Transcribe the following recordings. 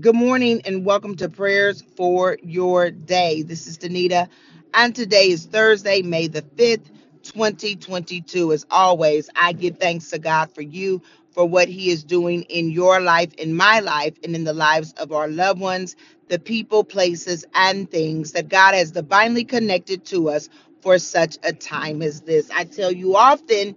Good morning and welcome to prayers for your day. This is Danita, and today is Thursday, May the 5th, 2022. As always, I give thanks to God for you, for what He is doing in your life, in my life, and in the lives of our loved ones, the people, places, and things that God has divinely connected to us for such a time as this. I tell you often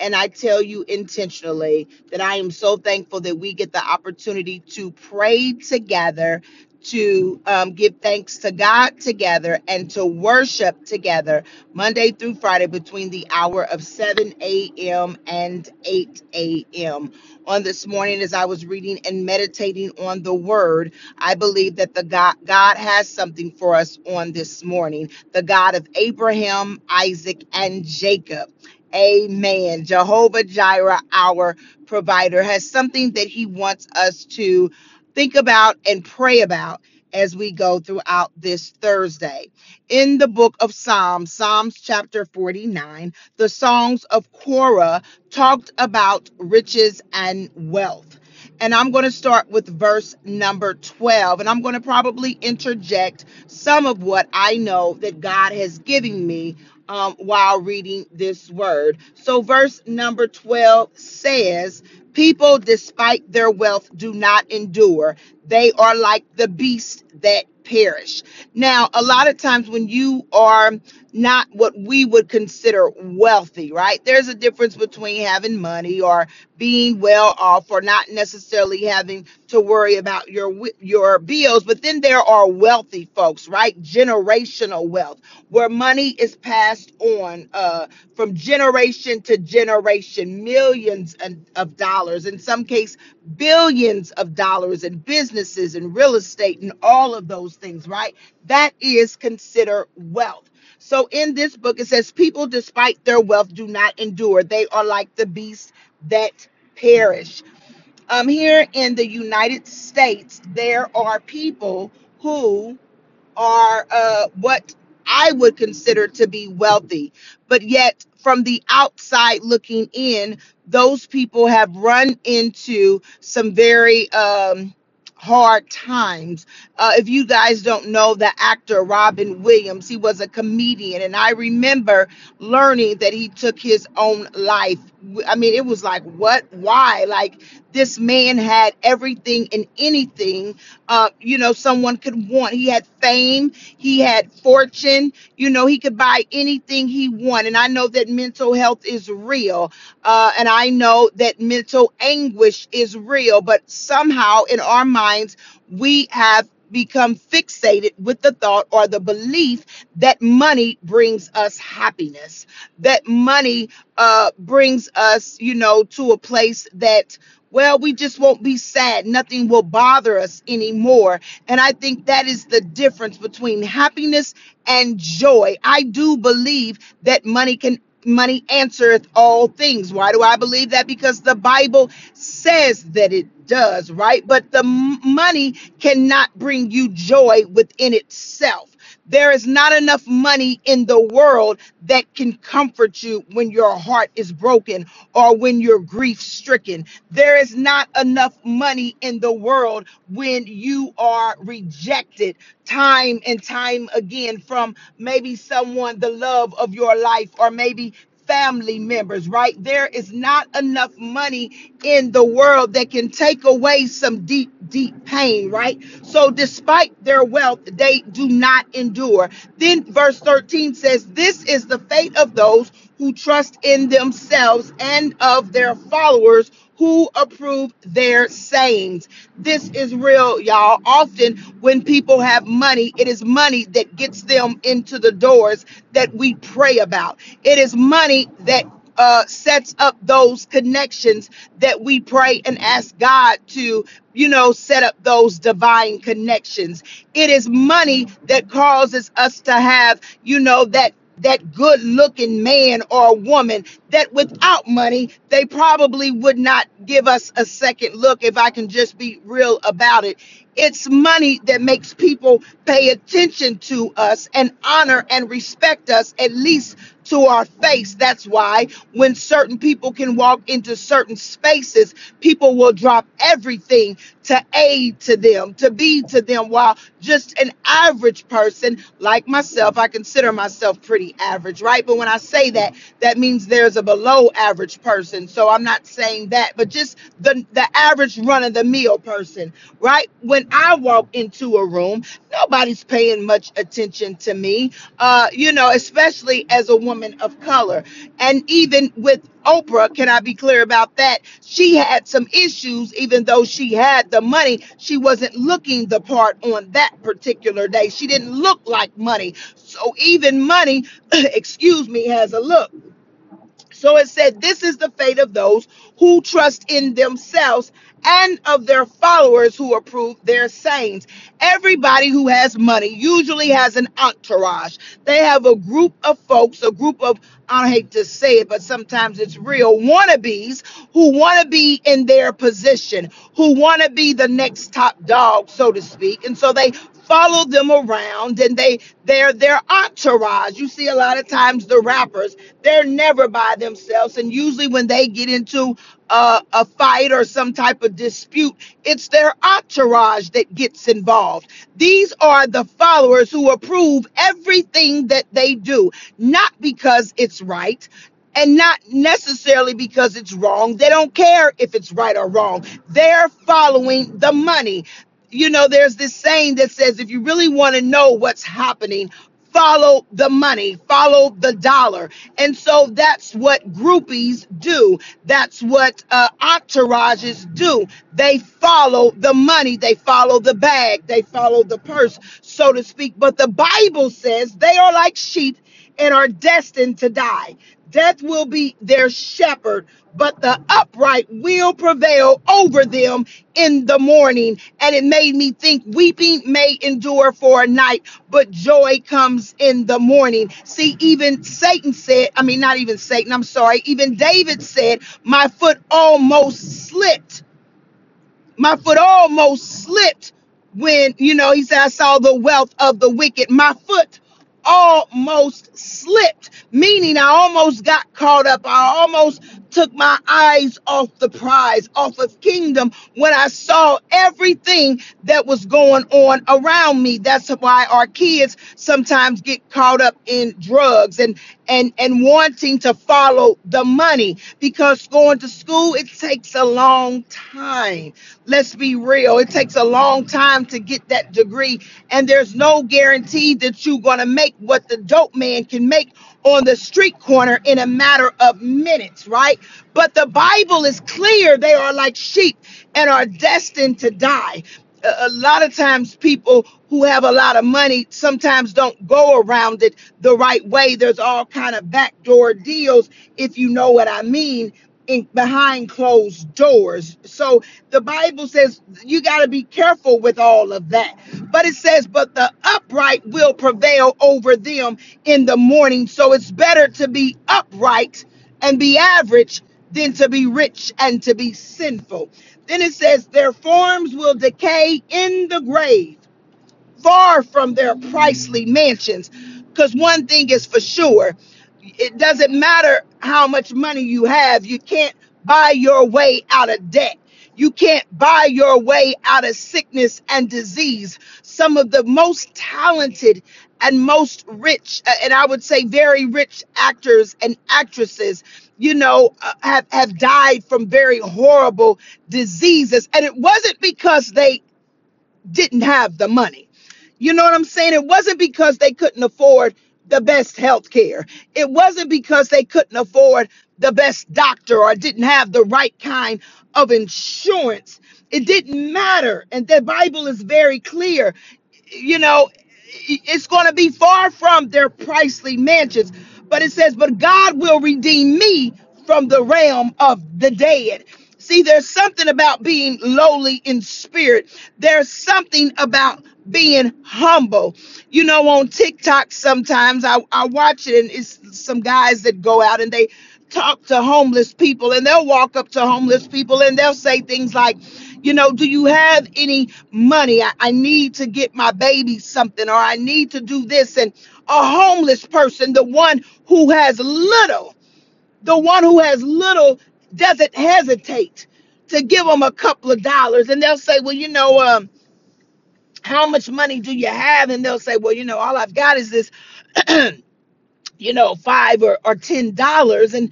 and I tell you intentionally that I am so thankful that we get the opportunity to pray together, to um, give thanks to God together, and to worship together Monday through Friday between the hour of 7 a.m. and 8 a.m. On this morning, as I was reading and meditating on the word, I believe that the God, God has something for us on this morning. The God of Abraham, Isaac, and Jacob. Amen. Jehovah Jireh, our provider, has something that he wants us to think about and pray about as we go throughout this Thursday. In the book of Psalms, Psalms chapter 49, the songs of Korah talked about riches and wealth. And I'm going to start with verse number 12. And I'm going to probably interject some of what I know that God has given me um, while reading this word. So, verse number 12 says, People, despite their wealth, do not endure. They are like the beast that perish. Now, a lot of times when you are not what we would consider wealthy, right? There's a difference between having money or being well off or not necessarily having to worry about your your bills, but then there are wealthy folks, right? Generational wealth where money is passed on uh, from generation to generation, millions of dollars, in some case, billions of dollars in businesses and real estate and all of those things, right? That is considered wealth. So in this book, it says, People, despite their wealth, do not endure. They are like the beasts that perish. Um, here in the United States, there are people who are uh, what I would consider to be wealthy. But yet, from the outside looking in, those people have run into some very um, hard times. Uh, if you guys don't know the actor Robin Williams, he was a comedian, and I remember learning that he took his own life. I mean, it was like, what? Why? Like, this man had everything and anything uh, you know, someone could want. He had fame, he had fortune, you know, he could buy anything he wanted. And I know that mental health is real, uh, and I know that mental anguish is real, but somehow in our minds, we have become fixated with the thought or the belief that money brings us happiness, that money uh, brings us, you know, to a place that well, we just won't be sad. Nothing will bother us anymore. And I think that is the difference between happiness and joy. I do believe that money can money answereth all things. Why do I believe that? Because the Bible says that it does, right? But the money cannot bring you joy within itself. There is not enough money in the world that can comfort you when your heart is broken or when you're grief stricken. There is not enough money in the world when you are rejected time and time again from maybe someone, the love of your life, or maybe family members, right? There is not enough money in the world that can take away some deep, deep pain, right? So, despite their wealth, they do not endure. Then, verse 13 says, This is the fate of those who trust in themselves and of their followers who approve their sayings. This is real, y'all. Often, when people have money, it is money that gets them into the doors that we pray about. It is money that uh, sets up those connections that we pray and ask God to, you know, set up those divine connections. It is money that causes us to have, you know, that that good looking man or woman that without money they probably would not give us a second look if i can just be real about it It's money that makes people pay attention to us and honor and respect us, at least to our face. That's why when certain people can walk into certain spaces, people will drop everything to aid to them, to be to them, while just an average person like myself, I consider myself pretty average, right? But when I say that, that means there's a below average person. So I'm not saying that, but just the, the average run of the meal person, right? When I walk into a room, nobody's paying much attention to me, uh, you know, especially as a woman of color. And even with Oprah, can I be clear about that? She had some issues, even though she had the money, she wasn't looking the part on that particular day. She didn't look like money. So even money, excuse me, has a look. So it said, This is the fate of those who trust in themselves and of their followers who approve their sayings. Everybody who has money usually has an entourage. They have a group of folks, a group of, I hate to say it, but sometimes it's real wannabes who want to be in their position, who want to be the next top dog, so to speak. And so they follow them around and they they're their entourage. You see a lot of times the rappers, they're never by themselves. And usually when they get into a, a fight or some type of dispute, it's their entourage that gets involved. These are the followers who approve everything that they do, not because it's right, and not necessarily because it's wrong. They don't care if it's right or wrong. They're following the money. You know, there's this saying that says if you really want to know what's happening, follow the money, follow the dollar. And so that's what groupies do. That's what uh, entourages do. They follow the money, they follow the bag, they follow the purse, so to speak. But the Bible says they are like sheep and are destined to die. Death will be their shepherd, but the upright will prevail over them in the morning. And it made me think weeping may endure for a night, but joy comes in the morning. See, even Satan said, I mean, not even Satan, I'm sorry, even David said, My foot almost slipped my foot almost slipped when, you know, he said, I saw the wealth of the wicked. My foot almost slipped, meaning I almost got caught up. I almost took my eyes off the prize, off of kingdom, when I saw everything that was going on around me. That's why our kids sometimes get caught up in drugs and and and wanting to follow the money because going to school it takes a long time. Let's be real. It takes a long time to get that degree and there's no guarantee that you're to make what the dope man can make on the street corner in a matter of minutes, right? But the Bible is clear they are like sheep and are destined to die. A lot of times, people who have a lot of money sometimes don't go around it the right way. There's all kind of backdoor deals, if you know what I mean, in behind closed doors. So the Bible says you got to be careful with all of that. But it says, but the upright will prevail over them in the morning. So it's better to be upright and be average than to be rich and to be sinful. Then it says, their forms will decay in the grave far from their pricely mansions. Because one thing is for sure, it doesn't matter how much money you have, you can't buy your way out of debt. You can't buy your way out of sickness and disease. Some of the most talented and most rich, uh, and I would say very rich actors and actresses, you know, uh, have, have died from very horrible diseases. And it wasn't because they didn't have the money. You know what I'm saying? It wasn't because they couldn't afford the best health care. It wasn't because they couldn't afford the best doctor or didn't have the right kind of insurance. It didn't matter. And the Bible is very clear. You know, it's going to be far from their pricely mansions. But it says, but God will redeem me from the realm of the dead. See, there's something about being lowly in spirit. There's something about being humble. You know, on TikTok, sometimes I, I watch it and it's some guys that go out and they talk to homeless people and they'll walk up to homeless people and they'll say things like, You know, do you have any money? I, I need to get my baby something, or I need to do this. And a homeless person, the one who has little, the one who has little doesn't hesitate to give them a couple of dollars. And they'll say, well, you know, um, how much money do you have? And they'll say, well, you know, all I've got is this, you know, five or, or ten dollars. And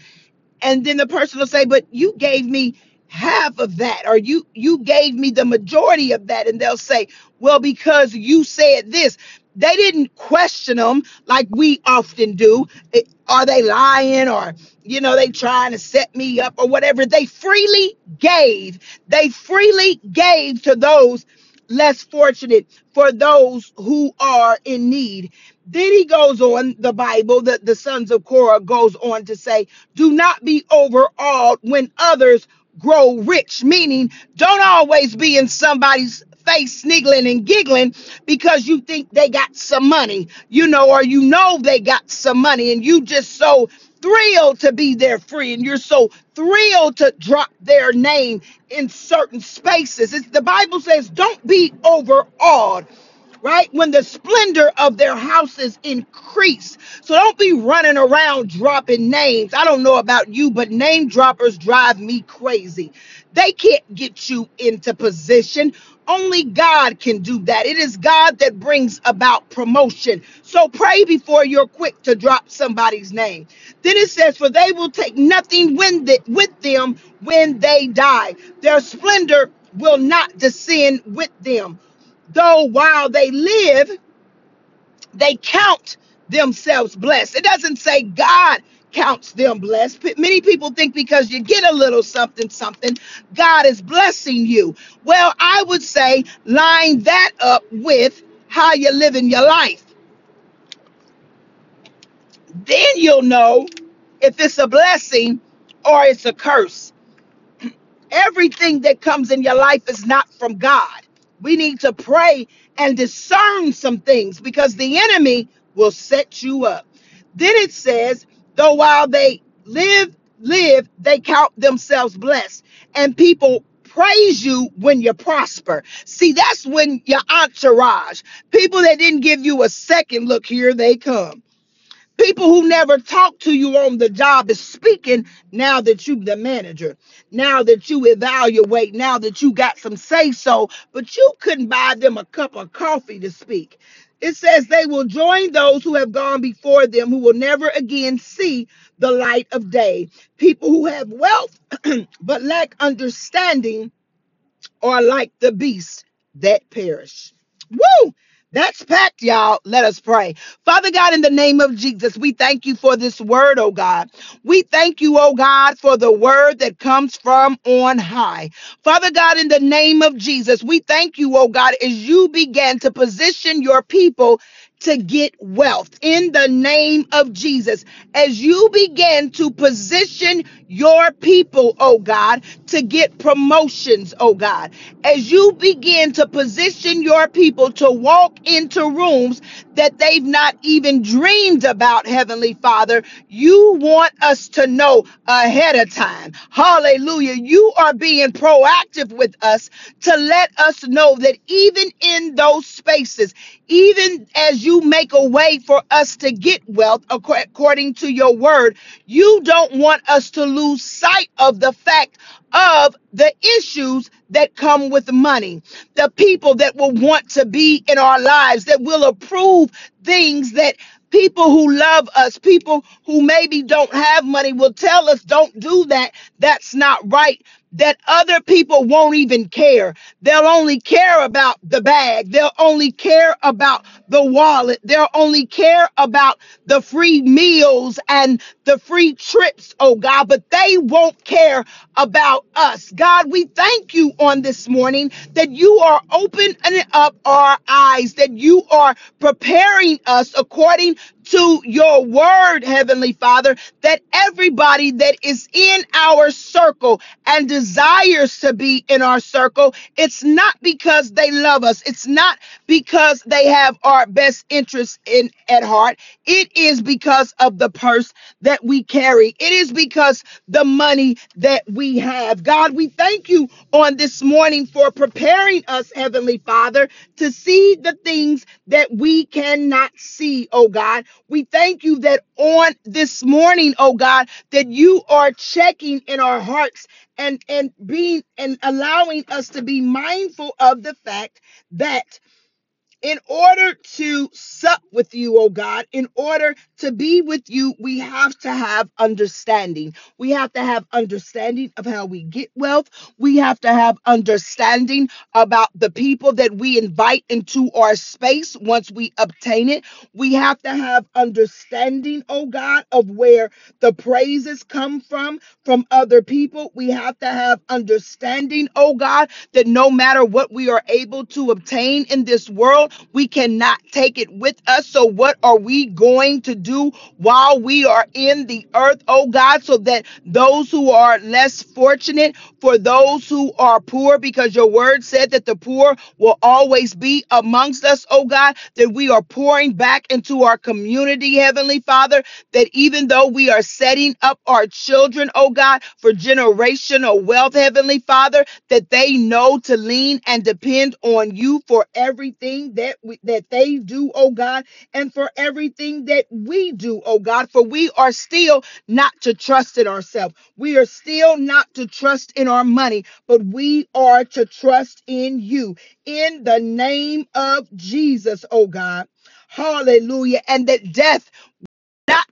and then the person will say but you gave me half of that or you you gave me the majority of that. And they'll say well because you said this. They didn't question them like we often do. It- are they lying or you know they trying to set me up or whatever. They freely gave. They freely gave to those less fortunate for those who are in need. Then he goes on, the Bible, the, the sons of Korah goes on to say, do not be overawed when others grow rich, meaning don't always be in somebody's face sniggling and giggling because you think they got some money, you know, or you know they got some money and you just so thrilled to be their friend. You're so thrilled to drop their name in certain spaces. It's, the Bible says, don't be overawed right? When the splendor of their houses increase. So don't be running around dropping names. I don't know about you, but name droppers drive me crazy. They can't get you into position. Only God can do that. It is God that brings about promotion. So pray before you're quick to drop somebody's name. Then it says, For they will take nothing with the- with them when they die. Their splendor will not descend with them though while they live, they count themselves blessed. It doesn't say God counts them blessed. Many people think because you get a little something, something, God is blessing you. Well, I would say line that up with how you're living your life. Then you'll know if it's a blessing or it's a curse. Everything that comes in your life is not from God. We need to pray and discern some things because the enemy will set you up. Then it says, though while they live, live, they count themselves blessed. And people praise you when you prosper. See, that's when your entourage, people that didn't give you a second look, here they come. People who never talked to you on the job is speaking now that you the manager, now that you evaluate, now that you got some say so, but you couldn't buy them a cup of coffee to speak. It says they will join those who have gone before them, who will never again see the light of day. People who have wealth but lack understanding are like the beasts that perish. Woo! That's packed, y'all. Let us pray. Father God, in the name of Jesus, we thank you for this word, oh God. We thank you, oh God, for the word that comes from on high. Father God, in the name of Jesus, we thank you, oh God, as you began to position your people to get wealth in the name of Jesus. As you begin to position your people, oh God, to get promotions, oh God. As you begin to position your people to walk into rooms that they've not even dreamed about, Heavenly Father, you want us to know ahead of time. Hallelujah. You are being proactive with us to let us know that even in those spaces, even as you make a way for us to get wealth according to your word, you don't want us to lose sight of the fact of the issues that come with money. The people that will want to be in our lives, that will approve things that people who love us, people who maybe don't have money will tell us, don't do that. That's not right that other people won't even care. They'll only care about the bag. They'll only care about the wallet. They'll only care about the free meals and the free trips, oh God, but they won't care about us. God, we thank you on this morning that you are opening up our eyes, that you are preparing us according to your word, Heavenly Father, that everybody that is in our circle and desires desires to be in our circle, it's not because they love us. It's not because they have our best interests in at heart. It is because of the purse that we carry. It is because the money that we have. God, we thank you on this morning for preparing us, Heavenly Father, to see the things that we cannot see, oh God. We thank you that on this morning, oh God, that you are checking in our hearts and and being and allowing us to be mindful of the fact that in order to sup with you, oh God, in order to be with you, we have to have understanding. We have to have understanding of how we get wealth. We have to have understanding about the people that we invite into our space once we obtain it. We have to have understanding, oh God, of where the praises come from from other people. We have to have understanding, oh God, that no matter what we are able to obtain in this world, we cannot take it with us. So, what are we going to do while we are in the earth, oh God, so that those who are less fortunate, for those who are poor, because your word said that the poor will always be amongst us, oh God, that we are pouring back into our community, Heavenly Father, that even though we are setting up our children, oh God, for generational wealth, Heavenly Father, that they know to lean and depend on you for everything that we, that they do, oh God, and for everything that we do, oh God, for we are still not to trust in ourselves. We are still not to trust in our money, but we are to trust in you in the name of Jesus, oh God. Hallelujah. And that death not